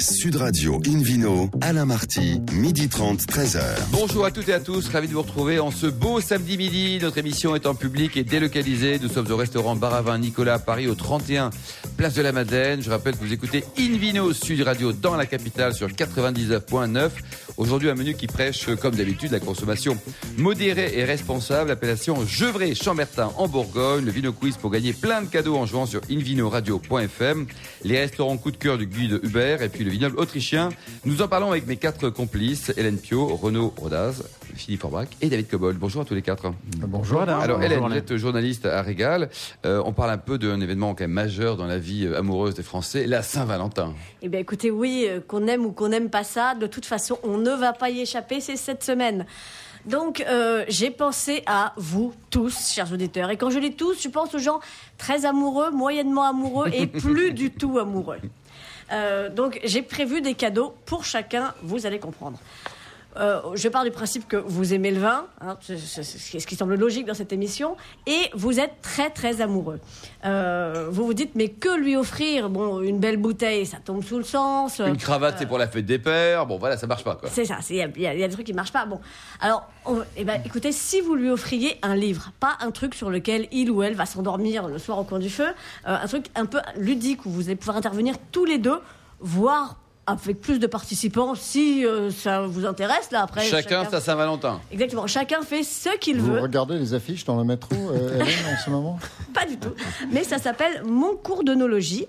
Sud Radio Invino, Alain Marty, midi 30, 13h. Bonjour à toutes et à tous, ravi de vous retrouver en ce beau samedi midi. Notre émission est en public et délocalisée. Nous sommes au restaurant Baravin Nicolas Paris au 31 Place de la Madeleine. Je rappelle que vous écoutez Invino Sud Radio dans la capitale sur 99.9. Aujourd'hui, un menu qui prêche, comme d'habitude, la consommation modérée et responsable. Appellation Gevrey Chambertin en Bourgogne. Le Vino Quiz pour gagner plein de cadeaux en jouant sur invinoradio.fm. Les restaurants coup de cœur du guide Hubert et puis le vignoble autrichien. Nous en parlons avec mes quatre complices, Hélène Pio, Renaud Rodaz, Philippe Forbach et David Cobol. Bonjour à tous les quatre. Bonjour Alain. Alors Hélène, Bonjour, vous êtes journaliste à Régal. Euh, on parle un peu d'un événement quand même majeur dans la vie euh, amoureuse des Français, la Saint-Valentin. Eh bien, écoutez, oui, euh, qu'on aime ou qu'on n'aime pas ça, de toute façon, on ne va pas y échapper, c'est cette semaine. Donc, euh, j'ai pensé à vous tous, chers auditeurs. Et quand je dis tous, je pense aux gens très amoureux, moyennement amoureux et plus du tout amoureux. Euh, donc, j'ai prévu des cadeaux pour chacun, vous allez comprendre. Euh, je pars du principe que vous aimez le vin, hein, ce qui semble logique dans cette émission, et vous êtes très très amoureux. Euh, vous vous dites, mais que lui offrir? Bon, une belle bouteille, ça tombe sous le sens. Une cravate, c'est pour la fête des pères. Bon, voilà, ça marche pas, quoi. C'est ça, il y, y a il y a des trucs qui marchent pas. Bon, alors, on- eh ben, écoutez, si vous lui offriez un livre, pas un truc sur lequel il ou elle va s'endormir le soir au coin du feu, euh, un truc un peu ludique où vous allez pouvoir intervenir tous les deux, voire avec plus de participants si euh, ça vous intéresse. Là, après, Chacun sa Saint-Valentin. Exactement, chacun fait ce qu'il Vous veut. regardez les affiches dans le métro, euh, Hélène, en ce moment? Pas du tout. Mais ça s'appelle Mon cours d'onologie.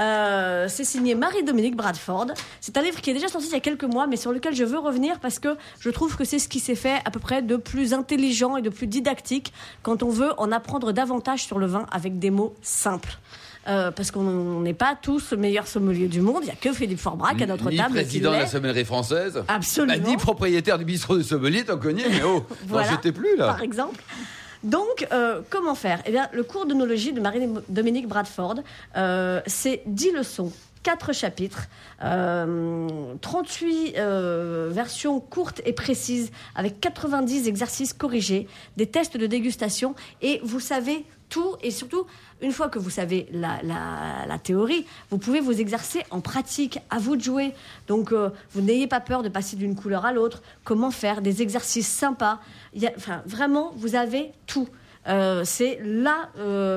Euh, c'est signé Marie-Dominique Bradford. C'est un livre qui est déjà sorti il y a quelques mois, mais sur lequel je veux revenir parce que je trouve que c'est ce qui s'est fait à peu près de plus intelligent et de plus didactique quand on veut en apprendre davantage sur le vin avec des mots simples. Euh, parce qu'on n'est pas tous meilleurs sommeliers du monde. Il n'y a que Philippe Forbrac à notre ni table. président de la sommellerie française. Absolument. Bah, ni propriétaire du bistrot de sommelier, t'en connais, mais oh, Voilà, n'en jetais plus, là. Par exemple. Donc, euh, comment faire? Eh bien, le cours d'onologie de Marie-Dominique Bradford, euh, c'est 10 leçons. 4 chapitres, euh, 38 euh, versions courtes et précises, avec 90 exercices corrigés, des tests de dégustation, et vous savez tout, et surtout, une fois que vous savez la, théorie, vous pouvez vous exercer en pratique, à vous de jouer. Donc, euh, vous n'ayez pas peur de passer d'une couleur à l'autre, comment faire des exercices sympas? Vraiment, vous avez tout. Euh, c'est la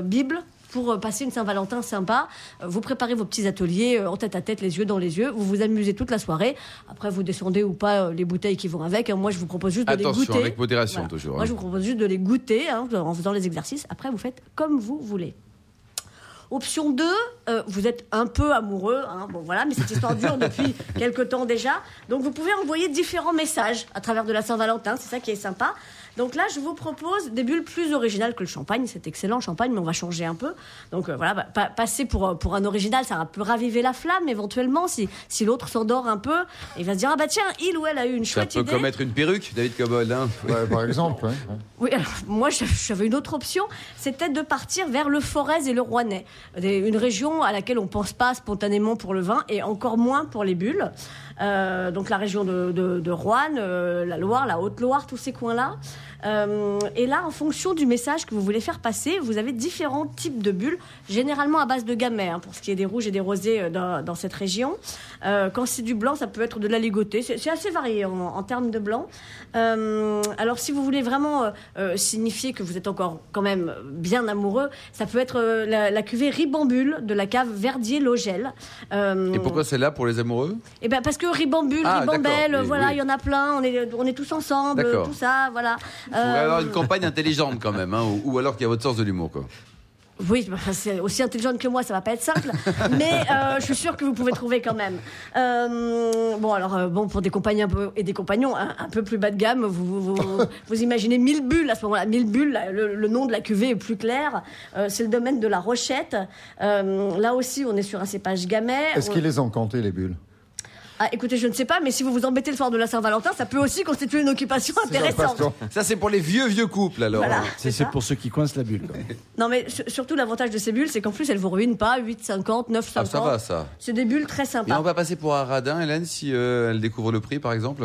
Bible pour euh, passer une Saint-Valentin sympa. Euh, Vous préparez vos petits ateliers euh, en tête à tête, les yeux dans les yeux. Vous vous amusez toute la soirée. Après, vous descendez ou pas les bouteilles qui vont avec. Moi, je vous propose juste de les Attention, goûter. avec modération, toujours, Moi, hein. je vous propose juste de les goûter hein, en faisant les exercices. Après, vous faites comme vous voulez. Option 2, euh, vous êtes un peu amoureux, hein, bon voilà, mais cette histoire dure depuis quelque temps déjà. Donc vous pouvez envoyer différents messages à travers de la Saint-Valentin, c'est ça qui est sympa. Donc là, je vous propose des bulles plus originales que le champagne. C'est excellent, le champagne, mais on va changer un peu. Donc euh, voilà, bah, pa- passer pour, euh, pour un original, ça peut raviver la flamme éventuellement. Si, si l'autre s'endort un peu, il va se dire, ah bah tiens, il ou elle a eu une chouette peu idée. comme mettre une perruque, David Cobold. Hein. Ouais, Par exemple, ouais. Oui, alors, moi j'avais une autre option, c'était de partir vers le Forez et le Rouennais, une région à laquelle on pense pas spontanément pour le vin et encore moins pour les bulles. Euh, donc la région de, de, de Roanne, euh, la Loire, la Haute-Loire, tous ces coins-là. Euh, et là, en fonction du message que vous voulez faire passer, vous avez différents types de bulles, généralement à base de gamay, hein, pour ce qui est des rouges et des rosés dans, dans cette région. Quand c'est du blanc, ça peut être de la ligoté. C'est assez varié en, en termes de blanc. Alors, si vous voulez vraiment signifier que vous êtes encore quand même bien amoureux, ça peut être la, la cuvée Ribambule de la cave Verdier-Logel. Et pourquoi c'est là pour les amoureux? Eh ben parce que Ribambule, Ah, Ribambelle, voilà, oui. il y en a plein. On est, on est tous ensemble, tout ça, voilà. Il faudrait Euh, avoir une campagne intelligente quand même, hein, ou, ou alors qu'il y a votre sens de l'humour. quoi. Oui, bah, c'est aussi intelligente que moi, ça va pas être simple, mais euh, je suis sûre que vous pouvez trouver quand même. Euh, bon, alors euh, bon pour des un peu, et des compagnons un, un peu plus bas de gamme, vous vous, vous, vous imaginez 1000 bulles à ce moment-là. 1000 bulles, là, le, le nom de la cuvée est plus clair. Euh, c'est le domaine de la Rochette. Euh, là aussi, on est sur un cépage gamay. Est-ce On- qu'il les a encantés, les bulles? Ah, écoutez, je ne sais pas, mais si vous vous embêtez le soir de la Saint-Valentin, ça peut aussi constituer une occupation intéressante. Ça, c'est pour les vieux, vieux couples alors. Voilà. C'est pour ceux qui coincent la bulle. quoi. Non, mais su- surtout l'avantage de ces bulles, c'est qu'en plus, elles vous ruinent pas 8,50, 9,50. Ah, ça va, ça. C'est des bulles très Et sympas. on va passer pour un radin, Hélène, si euh, elle découvre le prix, par exemple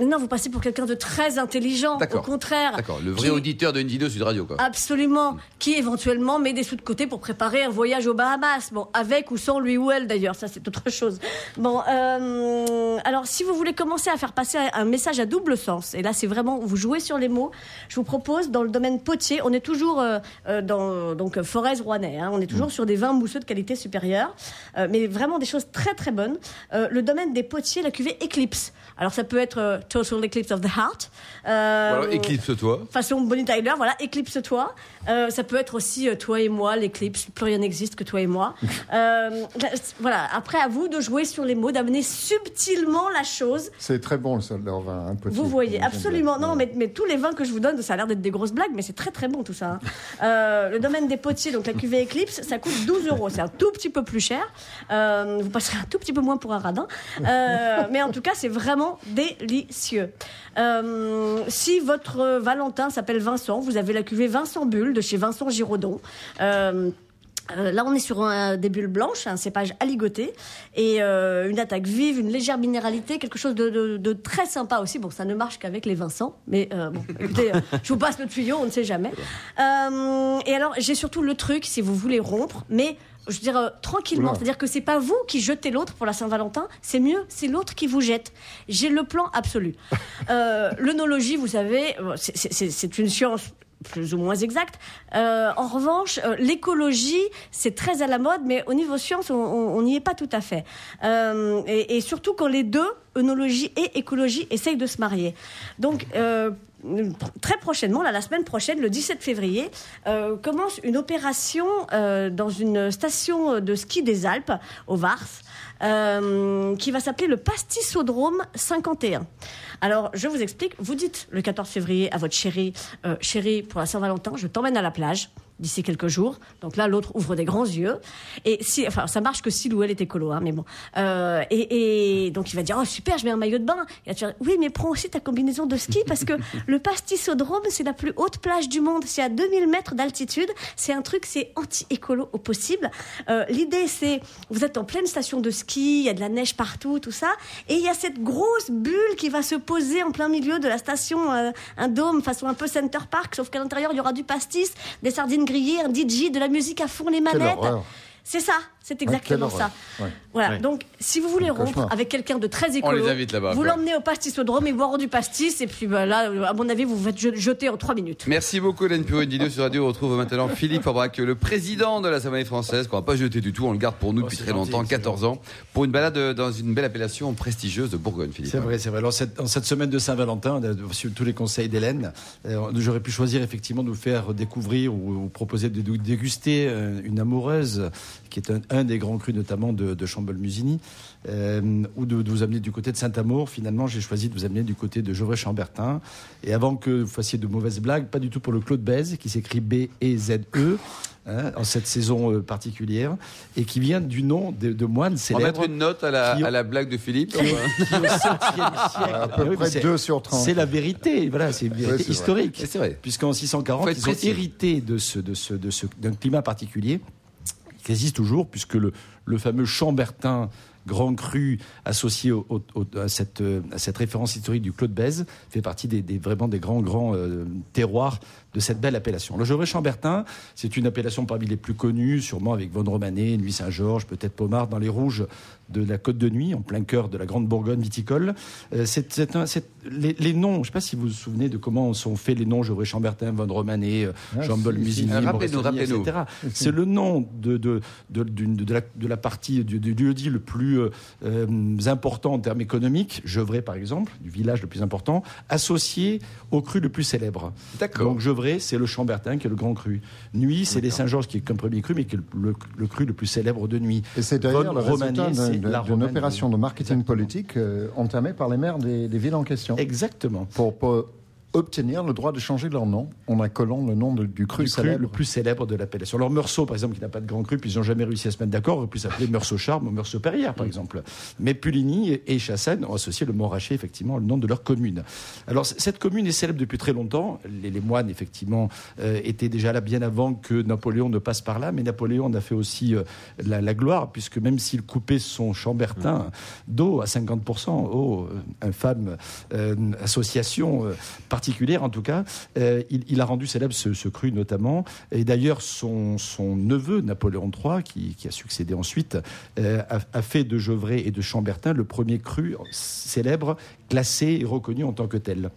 non, vous passez pour quelqu'un de très intelligent. Au contraire. D'accord, le vrai Qui- auditeur de Indino Sud Radio, quoi. Absolument. Qui éventuellement met des sous de côté pour préparer un voyage aux Bahamas. Bon, avec ou sans lui ou elle d'ailleurs, ça c'est autre chose. Bon, euh, alors si vous voulez commencer à faire passer un message à double sens, et là c'est vraiment, vous jouez sur les mots, je vous propose dans le domaine potier, on est toujours euh, euh, dans donc Forez Rouennais, hein, on est toujours sur des vins mousseux de qualité supérieure, euh, mais vraiment des choses très très bonnes. Le domaine des potiers, la cuvée Eclipse. Alors ça peut être Total Eclipse of the Heart. Euh, Alors, éclipse-toi. façon Bonnie Tyler, voilà, éclipse-toi. Euh, ça peut être aussi euh, toi et moi, l'éclipse, plus rien n'existe que toi et moi. Euh, voilà, après à vous de jouer sur les mots, d'amener subtilement la chose. C'est très bon, ça, leur vin, un petit. Vous voyez, absolument. Non, mais, mais tous les vins que je vous donne, ça a l'air d'être des grosses blagues, mais c'est très très bon tout ça. hein. Euh, le domaine des potiers, donc la cuvée Eclipse, ça coûte 12 euros. C'est un tout petit peu plus cher. Euh, vous passerez un tout petit peu moins pour un radin. Euh, mais en tout cas, c'est vraiment délicieux. Euh, si votre Valentin s'appelle Vincent, vous avez la cuvée Vincent Bulle de chez Vincent Giraudon. Euh, euh, là, on est sur un- des bulles blanches, un cépage aligoté, et euh, une attaque vive, une légère minéralité, quelque chose de, de- de très sympa aussi. Bon, ça ne marche qu'avec les Vincent, mais euh, bon, écoutez, je vous passe le tuyau, on ne sait jamais. Et alors, j'ai surtout le truc, si vous voulez rompre, mais je veux dire euh, tranquillement, c'est-à-dire que c'est pas vous qui jetez l'autre pour la Saint-Valentin, c'est mieux, c'est l'autre qui vous jette. J'ai le plan absolu. Euh, L'œnologie, vous savez, euh, c'est- une science plus ou moins exacte. Euh, en revanche, euh, l'écologie, c'est très à la mode, mais au niveau science, on- n'y est pas tout à fait. Euh, et, et surtout quand les deux, œnologie et écologie, essayent de se marier. Donc, très prochainement, la semaine prochaine, le 17 février, euh, commence une opération euh, dans une station de ski des Alpes, au Vars, euh, qui va s'appeler le Pastissodrome 51. Alors, je vous explique. Vous dites le 14 février à votre chérie, chérie, pour la Saint-Valentin, je t'emmène à la plage d'ici quelques jours. Donc là, l'autre ouvre des grands yeux. Et si, enfin, ça marche que si ou elle est écolo, hein, mais bon. Euh, et, et donc il va dire, oh super, je mets un maillot de bain. Et là, tu vas dire, oui, mais prends aussi ta combinaison de ski parce que le Pastissodrome, c'est la plus haute plage du monde. C'est à 2000 mètres d'altitude. C'est un truc, c'est anti-écolo au possible. Euh, L'idée, c'est, vous êtes en pleine station de ski, il y a de la neige partout, tout ça. Et il y a cette grosse bulle qui va se poser en plein milieu de la station, euh, un dôme façon un peu Center Park, sauf qu'à l'intérieur, il y aura du pastis, des sardines grillées, un DJ, de la musique à fond les manettes. C'est ça, c'est exactement ça. Ouais. Voilà, Ouais. donc si vous voulez rompre cauchemar. avec quelqu'un de très écolo, vous l'emmenez au pastissodrome et boire du pastis, et puis bah, là, à mon avis, vous vous faites je- jeter en trois minutes. Merci beaucoup, Hélène Puro, Indino sur Radio. On retrouve maintenant Philippe Fabrac, le président de la Samarie française, qu'on va pas jeter du tout. On le garde pour nous Oh, depuis très gentil, longtemps, c'est 14 ans, pour une balade euh, dans une belle appellation prestigieuse de Bourgogne, Philippe. C'est vrai, c'est vrai. Alors, cette, en cette semaine de Saint-Valentin, on a reçu tous les conseils d'Hélène. Euh, J'aurais pu choisir effectivement de vous faire découvrir ou, ou proposer de, de déguster euh, une amoureuse, qui est un, un des grands crus notamment de, de Chambol-Musigny, euh, ou de, de vous amener du côté de Saint-Amour. Finalement, j'ai choisi de vous amener du côté de Gevrey-Chambertin. Et avant que vous fassiez de mauvaises blagues, pas du tout pour le Claude Bèze, qui s'écrit B-E-Z-E. hein, en cette saison euh, particulière et qui vient du nom de, de moines On va mettre une note à la, qui ont- à la blague de Philippe. qui, au 7e siècle. À peu Ah oui, près mais c'est- 2 sur 30. C'est la vérité, voilà, c'est une vérité historique. C'est vrai. Puisqu'en 640, Faut être ils ont précis. hérité de ce, de ce, de ce, d'un climat particulier qui existe toujours, puisque le, fameux Chambertin grand cru associé euh, à cette référence historique du Claude Bèze fait partie des, des- vraiment des grands grands euh, terroirs de cette belle appellation. Le Gevrey Chambertin, c'est une appellation parmi les plus connues, sûrement avec Von Romanet, Nuit Saint-Georges, peut-être Pomard dans les rouges de la Côte de Nuit, en plein cœur de la grande Bourgogne viticole. Euh, c'est, c'est un- c'est- les, les noms, je ne sais pas si vous vous souvenez de comment sont faits les noms Gevrey Chambertin, Von Romanet, Ah, Jean-Paul si, si. Musigny, etc. C'est le nom de, de, de, d'une- de la, partie du, du lieu-dit le plus euh, euh, important en termes économiques, Gevrey par exemple, du village le plus important, associé au cru le plus célèbre. D'accord. Donc Gevrey, c'est le Chambertin qui est le grand cru. Nuit, c'est les Saint-Georges qui est comme premier cru, mais qui est le, cru le plus célèbre de nuit. Et c'est d'ailleurs le résultat d'une opération de marketing Exactement. politique euh, entamée par les maires des, des villes en question. Exactement. Pour, pour obtenir le droit de changer leur nom en accolant le nom de- du cru du cru le plus célèbre de l'appellation. Alors Meursault, par exemple, qui n'a pas de grand cru, puis ils n'ont jamais réussi à se mettre d'accord, aurait pu s'appeler Meursault Charme ou Meursault Perrière, par exemple. Mais Puligny et- Chassagne ont associé le Montrachet, effectivement, au nom de leur commune. Alors cette commune est célèbre depuis très longtemps. Les, les moines, effectivement, euh, étaient déjà là bien avant que Napoléon ne passe par là, mais Napoléon en a fait aussi euh, la, la gloire, puisque même s'il coupait son chambertin d'eau à 50%, oh, euh, infâme euh, association euh, en tout cas, euh, il, a rendu célèbre ce, cru notamment. Et d'ailleurs, son, neveu, Napoléon III, qui, qui a succédé ensuite, euh, a, a fait de Gevrey et de Chambertin le premier cru célèbre, classé et reconnu en tant que tel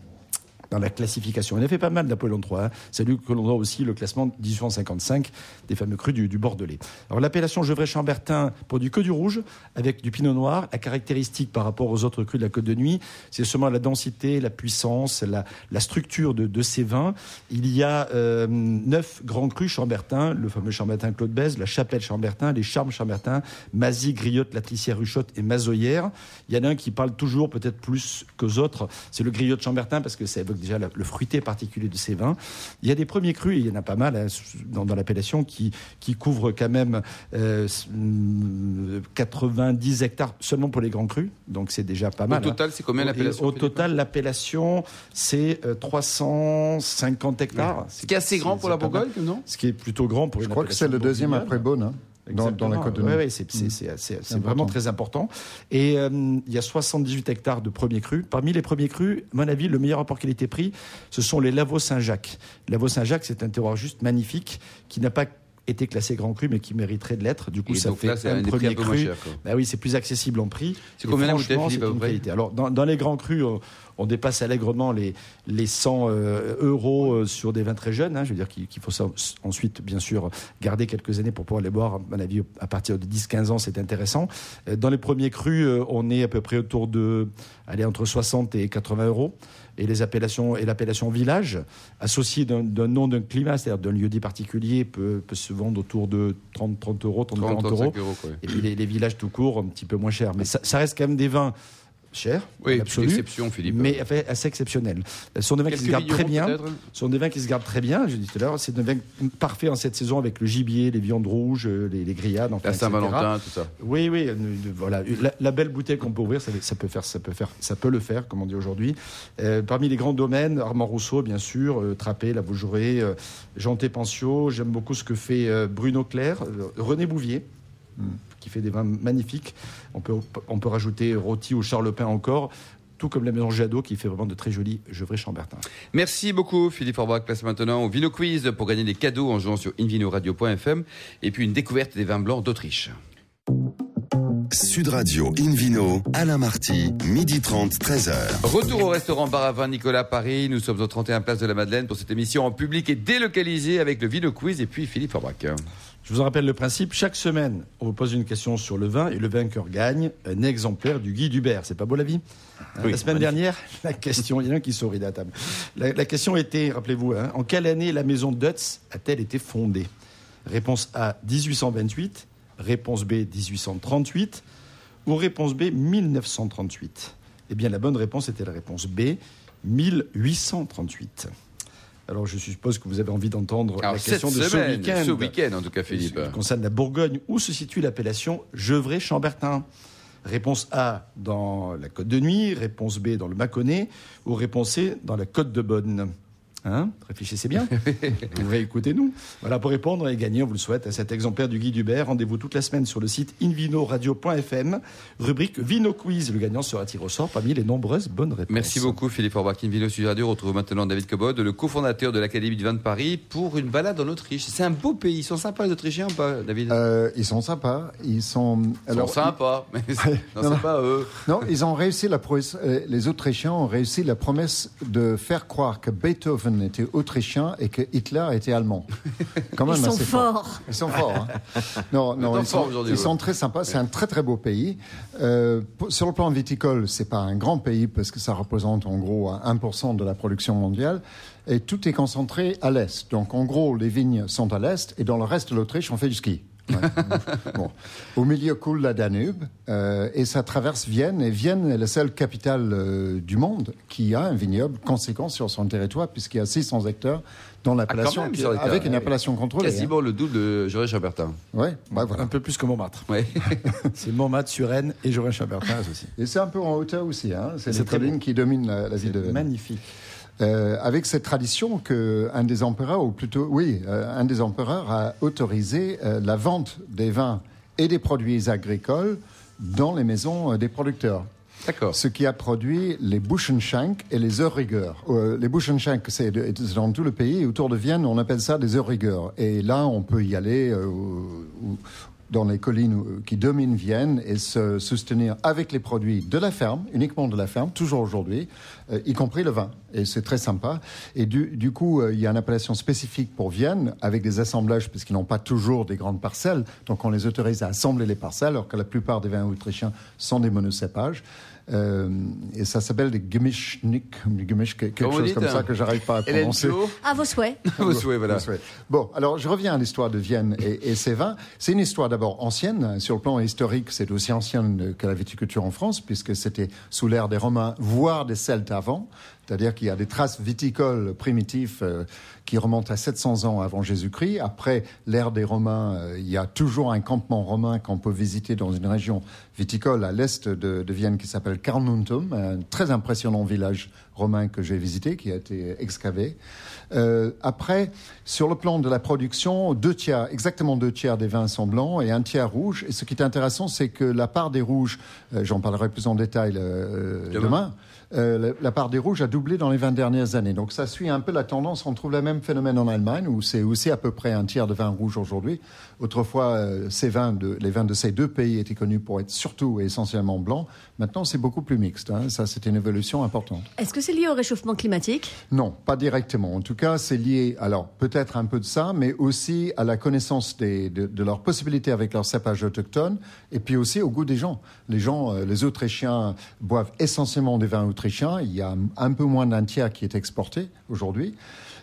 dans la classification. Il a fait pas mal Napoléon III. hein. C'est lui que l'on doit aussi le classement 1855 des fameux crus du, du Bordelais. Alors l'appellation Gevrey-Chambertin produit que du rouge avec du pinot noir. La caractéristique par rapport aux autres crus de la Côte de Nuit, c'est seulement la densité, la puissance, la, la structure de, de ces vins. Il y a euh, neuf grands crus Chambertin, le fameux Chambertin Claude Bèze, la Chapelle Chambertin, les Charmes Chambertin, Mazie, Griotte, Latricière, Ruchotte et Mazoyère. Il y en a un qui parle toujours peut-être plus qu'aux autres, c'est le Griotte Chambertin parce que ça évoque déjà le fruité particulier de ces vins. Il y a des premiers crus, et il y en a pas mal hein, dans, dans l'appellation, qui, qui couvrent quand même euh, s- mm, 90 hectares seulement pour les grands crus, donc c'est déjà pas Au mal. hein. total, c'est combien l'appellation Au total, l'appellation, c'est euh, 350 hectares. Ce qui est assez grand pour la Bourgogne, non? Ce qui est plutôt grand pour Je une crois que c'est le deuxième après Beaune, hein, dans, dans la Côte de Oui, c'est vraiment très important. Et euh, il y a 78 hectares de premiers crus. Parmi les premiers crus, à mon avis, le meilleur rapport qualité-prix, ce sont les Lavaux Saint-Jacques. Lavaux Saint-Jacques, c'est un terroir juste magnifique qui n'a pas été classé grand cru, mais qui mériterait de l'être. Du coup, Et ça fait là, un un premier un peu moins cru. cher. Bah oui, c'est plus accessible en prix. C'est combien la bouteille, c'est une qualité. Alors, dans, dans les grands crus, on, on dépasse allègrement les, les 100 euh, euros euh, sur des vins très jeunes. hein. je veux dire qu'il faut ça, ensuite, bien sûr, garder quelques années pour pouvoir les boire. À mon avis, à partir de 10-15 ans, c'est intéressant. Euh, Dans les premiers crus, euh, on est à peu près autour de, allez, entre 60 et 80 euros. Et les appellations et l'appellation village, associée d'un nom d'un climat, c'est-à-dire d'un lieu dit particulier, peut, peut se vendre autour de 30, 30 euros, 30, 30, 40 euros. 35 euros, quoi. Et puis les, les villages tout court, un petit peu moins chers. Mais ça, ça reste quand même des vins chers, Oui, exception, Philippe. mais assez exceptionnels. Ce sont des vins qui se gardent très bien. Ce sont des vins qui se gardent très bien, je dis tout à l'heure. C'est des vins parfaits en cette saison avec le gibier, les viandes rouges, euh, les, les grillades, enfin, La. Saint-Valentin, tout ça. Oui, oui, euh, voilà. La, la belle bouteille qu'on peut ouvrir, ça, ça peut faire, ça peut faire, ça peut le faire, comme on dit aujourd'hui. Euh, parmi les grands domaines, Armand Rousseau, bien sûr, euh, Trappé, La Bougerie, euh, Jean Pensio. J'aime beaucoup ce que fait Bruno euh, René Bouvier, qui fait des vins magnifiques. On peut, on peut rajouter Rôti ou Charlepin encore. Tout comme la maison Jadot qui fait vraiment de très jolis Gevrey Chambertin. Merci beaucoup, Philippe Forbach. Place maintenant au Vino Quiz pour gagner des cadeaux en jouant sur invinoradio.fm et puis une découverte des vins blancs d'Autriche. Sud Radio Invino, Alain Marty, midi 30, 13h. Retour au restaurant Bar à Vin Nicolas Paris. Nous sommes au 31 Place de la Madeleine pour cette émission en public et délocalisée avec le Vino Quiz et puis Philippe Forbach. Je vous en rappelle le principe. Chaque semaine, on vous pose une question sur le vin et le vainqueur gagne un exemplaire du Guy Dubert. C'est pas beau la vie? Oui, La semaine magnifique. dernière, la question, il y en a un qui sourit à la table. La, la question était, rappelez-vous, hein, en quelle année la maison Dutz a-t-elle été fondée? Réponse A, 1828. Réponse B, 1838. Ou réponse B, 1938 Eh bien, la bonne réponse était la réponse B, 1838. Alors, je suppose que vous avez envie d'entendre la question de semaine, ce week-end. ce week-end en tout cas, Philippe. Qui concerne la Bourgogne, où se situe l'appellation Gevrey-Chambertin Réponse A dans la Côte de Nuit, réponse B dans le Mâconnais, ou réponse C dans la Côte de Bonne. Hein? Réfléchissez bien. vous écoutez-nous. Voilà, pour répondre et gagner, on vous le souhaite, à cet exemplaire du Guy Dubert. Rendez-vous toute la semaine sur le site invinoradio.fm, rubrique Vino Quiz. Le gagnant sera tiré au sort parmi les nombreuses bonnes réponses? Merci beaucoup Philippe Forbach. Invino Sud Radio retrouve maintenant David Cobod, le cofondateur de l'Académie du vin de Paris, pour une balade en Autriche. C'est un beau pays. Ils sont sympas les Autrichiens ou pas, David? Euh, ils sont sympas. Ils sont. Ils sont sympas, mais c'est- non, Non, non. c'est pas eux. Non, ils ont réussi la prouesse. euh, les Autrichiens ont réussi la promesse de faire croire que Beethoven était autrichien et que Hitler était allemand. Quand Ils même sont assez forts. Ils sont forts. hein. Non, non, ils sont, ils sont très sympas. C'est un très très beau pays. Euh, sur le plan viticole, c'est pas un grand pays parce que ça représente en gros 1% de la production mondiale. Et tout est concentré à l'est. Donc en gros, les vignes sont à l'est et dans le reste de l'Autriche, on fait du ski. Bon. Au milieu coule la Danube euh, et ça traverse Vienne. Et Vienne est la seule capitale euh, du monde qui a un vignoble conséquent sur son territoire, puisqu'il y a 600 hectares dans l'appellation, Ah, sur le avec terrain, une appellation contrôlée. Quasiment le double de Joré Chambertin. hein. Ouais, voilà. Un peu plus que Montmartre. Ouais. C'est Montmartre, Suresnes et Jorin-Chambertin aussi. Et c'est un peu en hauteur aussi. Hein. C'est les collines qui dominent la, la ville de Vienne. Magnifique. Euh, avec cette tradition que un des empereurs, ou plutôt, oui, euh, un des empereurs a autorisé euh, la vente des vins et des produits agricoles dans les maisons des producteurs. D'accord. Ce qui a produit les Buschenschank et les Heuriger. Euh, les Buschenschank, c'est dans tout le pays. Autour de Vienne, on appelle ça des Heuriger. Et là, on peut y aller euh, ou- dans les collines qui dominent Vienne et se soutenir avec les produits de la ferme, uniquement de la ferme, toujours aujourd'hui, euh, y compris le vin. Et c'est très sympa. Et du, du coup, euh, il y a une appellation spécifique pour Vienne avec des assemblages, parce qu'ils n'ont pas toujours des grandes parcelles. Donc on les autorise à assembler les parcelles, alors que la plupart des vins autrichiens sont des monocépages. Euh, et ça s'appelle des Gemischnik, Gemisch, quelque Comment chose comme hein? ça que j'arrive pas à prononcer. À vos souhaits. vos souhaits, voilà. Vos souhaits. Bon, alors je reviens à l'histoire de Vienne et, et ses vins. C'est une histoire d'abord ancienne. Sur le plan historique, c'est aussi ancienne que la viticulture en France, puisque c'était sous l'ère des Romains, voire des Celtes avant. C'est-à-dire qu'il y a des traces viticoles primitives euh, qui remontent à 700 ans avant Jésus-Christ. Après l'ère des Romains, euh, il y a toujours un campement romain qu'on peut visiter dans une région viticole à l'est de, de Vienne qui s'appelle Carnuntum, un très impressionnant village romain que j'ai visité, qui a été excavé. Euh, après, sur le plan de la production, deux tiers, exactement deux tiers des vins sont blancs et un tiers rouge. Et ce qui est intéressant, c'est que la part des rouges, euh, j'en parlerai plus en détail euh, Demain. demain, euh, la, part des rouges a doublé dans les 20 dernières années. Donc ça suit un peu la tendance. On trouve le même phénomène en Allemagne, où c'est aussi à peu près un tiers de vins rouges aujourd'hui. Autrefois, euh, ces vins de, les vins de ces deux pays étaient connus pour être surtout et essentiellement blancs. Maintenant, c'est beaucoup plus mixte. hein. Ça, c'est une évolution importante. Est-ce que c'est lié au réchauffement climatique? Non, pas directement. En tout cas, c'est lié, alors peut-être un peu de ça, mais aussi à la connaissance des, de, de leurs possibilités avec leurs cépages autochtones, et puis aussi au goût des gens. Les gens, euh, les Autrichiens boivent essentiellement des vins Il y a un peu moins d'un tiers qui est exporté aujourd'hui.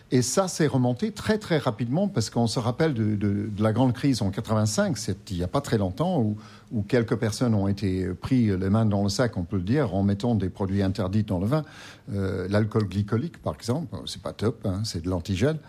Et ça, c'est remonté très très rapidement parce qu'on se rappelle de, de- de la grande crise en 85, c'est il n'y a pas très longtemps, où, où quelques personnes ont été pris les mains dans le sac, on peut le dire, en mettant des produits interdits dans le vin. Euh, L'alcool glycolique, par exemple, c'est pas top, hein, c'est de l'antigel.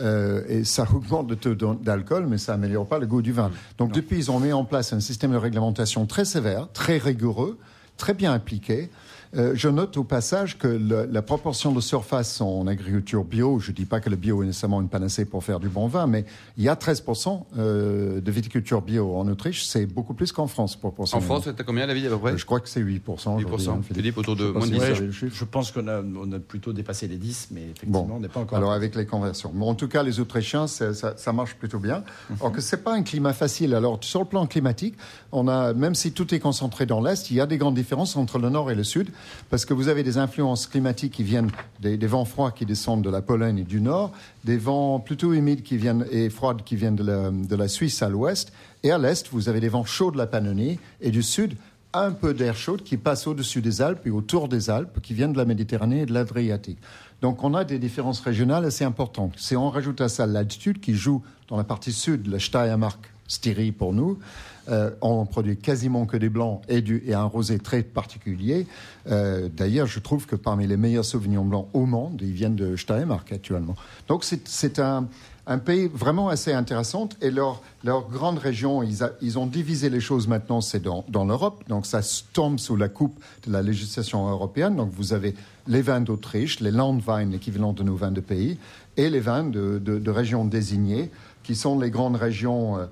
Euh, et ça augmente le taux d'al- d'alcool, mais ça améliore pas le goût du vin. Donc depuis, ils ont mis en place un système de réglementation très sévère, très rigoureux, très bien appliqué. Euh, je note au passage que le- la proportion de surface en agriculture bio, je ne dis pas que le bio est nécessairement une panacée pour faire du bon vin, mais il y a 13% euh, de viticulture bio en Autriche, c'est beaucoup plus qu'en France En proportionnellement. France, t'as combien la vie à peu près Euh, Je crois que c'est 8%. aujourd'hui, 8%. hein, Philippe, autour de moins de si 10. vous Ouais, je, pense qu'on a, on a plutôt dépassé les 10, mais effectivement, Bon, on n'est pas encore. alors avec les conversions. Bon, en tout cas, les Autrichiens, ça, ça, marche plutôt bien. Mhm. Alors que c'est pas un climat facile. Alors sur le plan climatique, on a, même si tout est concentré dans l'est, il y a des grandes différences entre le nord et le sud, parce que vous avez des influences climatiques qui viennent des, vents froids qui descendent de la Pologne et du nord, des vents plutôt humides qui viennent et froids qui viennent de la, de la Suisse à l'ouest, et à l'est, vous avez des vents chauds de la Pannonie et du sud un peu d'air chaud qui passe au-dessus des Alpes et autour des Alpes, qui viennent de la Méditerranée et de l'Adriatique. Donc on a des différences régionales assez importantes. Si on rajoute à ça l'altitude qui joue dans la partie sud, la Steiermark, Styrie pour nous, euh, on produit quasiment que des blancs et, du, et un rosé très particulier. Euh, D'ailleurs, je trouve que parmi les meilleurs sauvignons blancs au monde, ils viennent de Steiermark actuellement. Donc c'est- un, un pays vraiment assez intéressant et leur, leur grande région, ils, a- ils ont divisé les choses maintenant, c'est dans, dans l'Europe, donc ça tombe sous la coupe de la législation européenne. Donc vous avez les vins d'Autriche, les Landwein, l'équivalent de nos vins de pays, et les vins de, de- de régions désignées, qui sont les grandes régions euh,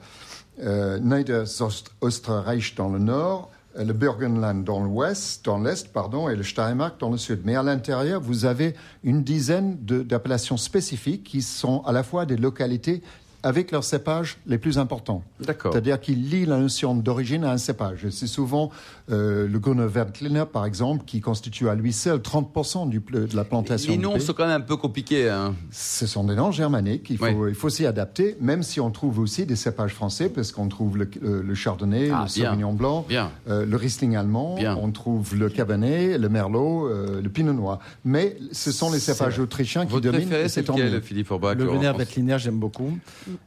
Niederösterreich dans le nord, euh, le Burgenland dans l'ouest, dans l'est, pardon, et le Steiermark dans le sud. Mais à l'intérieur, vous avez une dizaine d'appellations spécifiques qui sont à la fois des localités avec leurs cépages les plus importants. D'accord. C'est-à-dire qu'ils lient la notion d'origine à un cépage. C'est souvent euh, le Veltliner, par exemple, qui constitue à lui seul 30% du, de la plantation. Les noms sont quand même un peu compliqués. Hein. Ce sont des noms germaniques. Il faut, Ouais. il faut s'y adapter, même si on trouve aussi des cépages français, parce qu'on trouve le, le- le chardonnay, Ah, le bien. sauvignon blanc, Bien. euh, le riesling allemand, Bien. on trouve le cabernet, le merlot, euh, le pinot noir. Mais ce sont les cépages autrichiens qui Votre dominent. préféré, c'est lequel. Philippe Le Vénère Veltliner, j'aime beaucoup.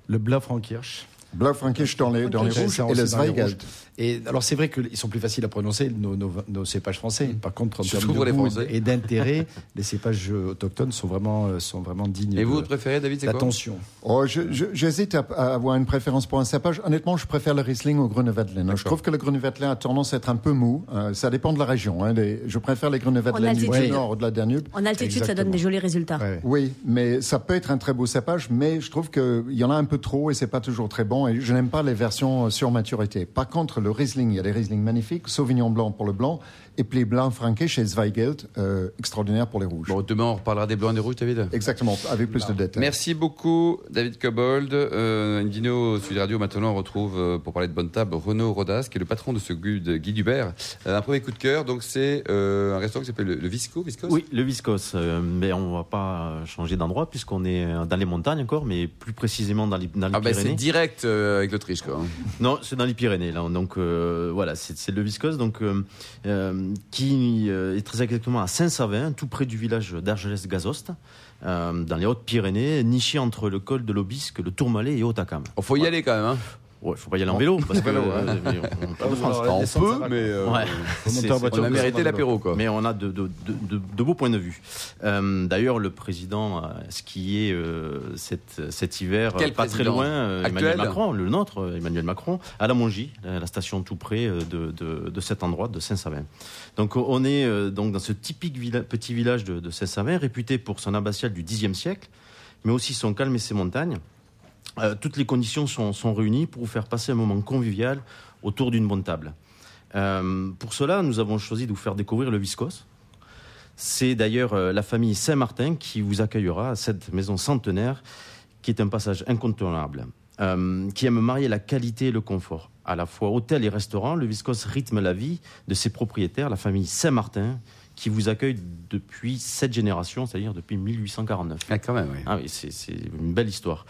Le Blaufrankirch. Blaufränkisch dans les, dans les rouges et le Zweigelt. Et alors c'est vrai qu'ils sont plus faciles à prononcer nos, nos, nos cépages français. Par contre, en Surtout termes de goût et d'intérêt, les cépages autochtones sont vraiment euh, sont vraiment dignes. Et vous, de- votre préféré, David, c'est quoi d'attention. Oh, J'hésite à, à avoir une préférence pour un cépage. Honnêtement, je préfère le Riesling au Gruneveltlin. Je trouve que le Gruneveltlin a tendance à être un peu mou. Euh, ça dépend de la région. hein. Les- je préfère les Gruneveltlin du altitude. nord, au-delà de Danube. En altitude, ça donne des jolis résultats. Ouais. Oui, mais ça peut être un très beau cépage, mais je trouve qu'il y en a un peu trop et c'est pas toujours très bon. Et je n'aime pas les versions sur maturité. Par contre, le Riesling, il y a des Riesling magnifiques, Sauvignon blanc pour le blanc, et puis blanc frankish et Zweigelt, euh, extraordinaire pour les rouges. Bon, demain, on reparlera des blancs et des rouges, David. Exactement, avec plus de détails. Merci beaucoup, David Cobold. Euh, Sud Radio, maintenant, on retrouve, euh, pour parler de bonne table, Renaud Rodas, qui est le patron de ce Guy, de Guy Dubert. Euh, un premier coup de cœur, donc c'est euh, un restaurant qui s'appelle le, le Visco, Viscos Oui, le Viscos, euh, mais on va pas changer d'endroit puisqu'on est dans les montagnes encore, mais plus précisément dans les, dans les Ah ben c'est Pyrénées. direct euh, avec l'Autriche, quoi. Non, c'est dans les Pyrénées. Là. Donc euh, voilà, c'est c'est le Viscos, donc euh, euh, qui euh, est très exactement à Saint-Savin, tout près du village d'Argelès-Gazost, euh, dans les Hautes-Pyrénées, niché entre le col de l'Aubisque, le Tourmalet et Hautacam. Il faut y aller quand même. Hein. Ouais, faut pas y aller en vélo parce que euh, mais on- Pas de France. On peut, mais euh, Ouais. En voiture. on a mérité l'apéro, quoi. Mais on a de, de, de, de- de beaux points de vue. Euh, D'ailleurs, le président a skié euh, cet, cet hiver, Quel euh, pas très président loin, euh, Actuel Emmanuel Macron, le nôtre, euh, Emmanuel Macron, à la Mongie, la la station tout près euh, de, de, de cet endroit, de Saint-Savin. Donc on est euh, donc dans ce typique villa- petit village de, de Saint-Savin, réputé pour son abbatiale du Xe siècle, mais aussi son calme et ses montagnes. Euh, toutes les conditions sont, sont réunies pour vous faire passer un moment convivial autour d'une bonne table. Euh, pour cela, nous avons choisi de vous faire découvrir le Viscos. C'est d'ailleurs euh, la famille Saint-Martin qui vous accueillera à cette maison centenaire, qui est un passage incontournable, euh, qui aime marier la qualité et le confort. À la fois hôtel et restaurant, le Viscos rythme la vie de ses propriétaires, la famille Saint-Martin, qui vous accueille depuis sept générations, c'est-à-dire depuis 1849. Ah, quand même, oui. Ah oui, c'est une belle histoire.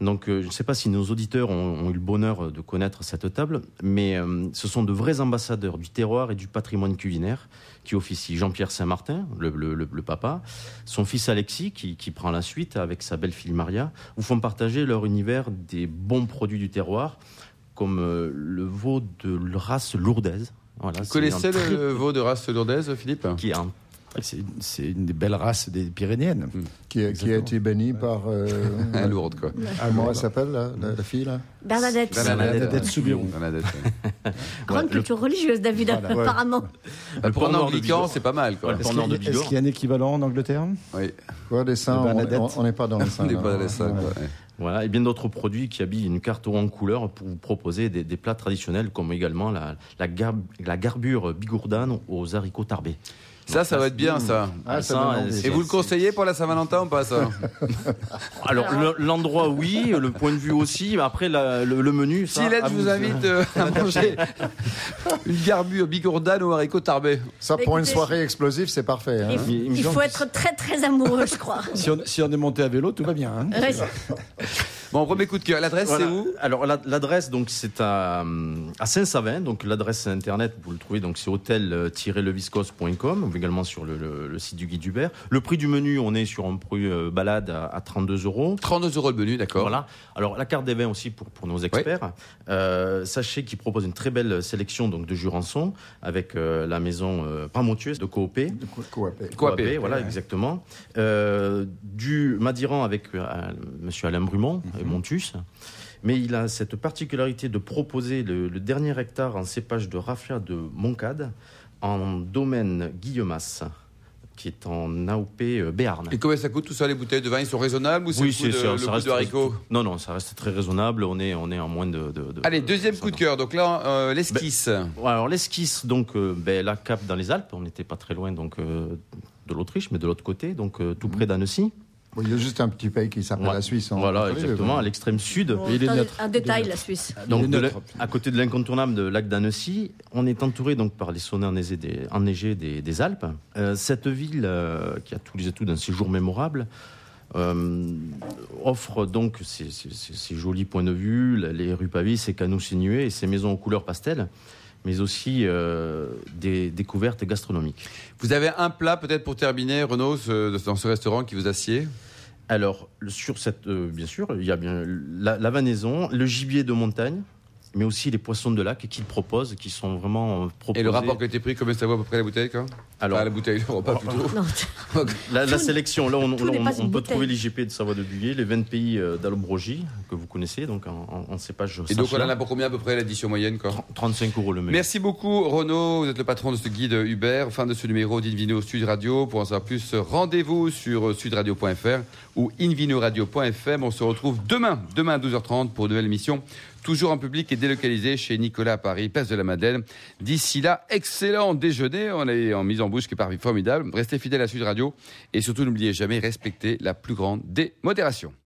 Donc, euh, je ne sais pas si nos auditeurs ont, ont eu le bonheur de connaître cette table, mais euh, ce sont de vrais ambassadeurs du terroir et du patrimoine culinaire qui officient. Jean-Pierre Saint-Martin, le, le- le- le papa, son fils Alexis, qui, qui prend la suite avec sa belle-fille Maria, vous font partager leur univers des bons produits du terroir, comme euh, le veau de race lourdaise. Voilà, Vous connaissez le veau de race lourdaise, Philippe? Qui est un C'est une, des belles races des Pyrénéennes. qui, a- qui a été béni par. euh, À Lourdes, quoi. Comment elle s'appelle, la, la- la fille, là? Bernadette. Bernadette Soubirous. Bernadette, ouais. Grande Ouais, le- culture religieuse, David, apparemment. Nord de anglican, Bigorre. c'est pas mal, quoi. Ouais, le Est-ce qu'il de y, a- est-ce Bigorre. qu'il y a un équivalent en Angleterre? Oui. Quoi, des seins De on- n'est pas dans les seins. On n'est pas dans les salles, Ouais. quoi. Voilà, et bien d'autres produits qui habillent une carte en couleur pour vous proposer des, des plats traditionnels comme également la, la, gar- la garbure bigourdane aux haricots tarbés. Ça, ça va être bien, ça. Ah, ça Ça, donne envie. c'est- Et vous le conseillez pour la Saint-Valentin ou pas, ça Alors le- l'endroit oui, le point de vue aussi, mais après la- le, le menu. ça, Silette, je vous invite euh, à manger une garbure bigourdane au haricot tarbé. Ça, pour une soirée explosive, c'est parfait. hein. Il, faut être très très amoureux, je crois. si on, si on est monté à vélo, tout va bien. hein. Ouais, Bon, premier coup de cœur. L'adresse, Voilà. c'est où? Alors la- l'adresse donc c'est à, à Saint-Savin, donc l'adresse internet vous le trouvez donc c'est hôtel-leviscos.com, également sur le, le- le site du guide Hubert. Le prix du menu on est sur un prix euh, balade à, à 32 euros. 32 euros le menu, d'accord. Voilà. Alors la carte des vins aussi pour, pour nos experts. Euh, sachez qu'ils proposent une très belle sélection donc de Jurançon avec euh, la maison euh, Pamotius de Coopé. De co- coapé. Coapé. voilà exactement. Euh, du Madiran avec euh, Monsieur Alain Brumont et Montus. Mais il a cette particularité de proposer le, le dernier hectare en cépage de raffia de Moncade en domaine Guillemas, qui est en AOP euh, Béarn. Et combien ça coûte tout ça, les bouteilles de vin? Ils sont raisonnables ou c'est Oui, le coût de, le coût reste de haricots Non, non, ça reste très raisonnable. On est, on est en moins de. de- de- Allez, deuxième de- coup de cœur. Donc là, euh, l'esquisse. Ouais, alors l'esquisse, donc euh, ben, la Cap dans les Alpes, on n'était pas très loin donc euh, de l'Autriche, mais de l'autre côté, donc tout près d'Annecy. Bon, il y a juste un petit pays qui s'appelle Ouais. la Suisse. en Voilà, exactement, à l'extrême sud. Bon, il est un- neutre. un détail, la Suisse. Donc, de à côté de l'incontournable de lac d'Annecy, on est entouré donc par les sommets enneigés des, enneigés des, des Alpes. Euh, cette ville, euh, qui a tous les atouts d'un séjour mémorable, euh, offre donc ces, ces- ces- ces jolis points de vue, les rues pavées, ses canaux sinueux et ses maisons aux couleurs pastel, mais aussi euh, des découvertes gastronomiques. Vous avez un plat peut-être pour terminer, Renaud, ce- dans ce restaurant qui vous assied? Alors, sur cette, euh, bien sûr, il y a bien la, la vanaison, le gibier de montagne, mais aussi les poissons de lac qu'ils proposent, qui sont vraiment euh, proposés. Et le rapport qui a été pris, combien ça vaut à peu près la bouteille quoi Alors, Enfin, la bouteille, le repas plutôt. Non, la, sélection, là, on, peut bouteille. trouver l'IGP de Savoie de Buyer, les 20 pays euh, d'Alobrogie, que vous connaissez, donc en, en, cépage Et donc on en a pour combien à peu près l'édition moyenne quoi? 35 euros le menu. Merci beaucoup Renaud, vous êtes le patron de ce guide Uber. Fin de ce numéro d'Invino Sud Radio. Pour en savoir plus, rendez-vous sur sudradio.fr ou invinoradio.fm. On se retrouve demain, demain à 12h30 pour une nouvelle émission. Toujours en public et délocalisé chez Nicolas à Paris, place de la Madeleine. D'ici là, excellent déjeuner. On est en mise en bouche qui est parmi formidable. Restez fidèles à Sud Radio et surtout n'oubliez jamais respecter la plus grande des modérations.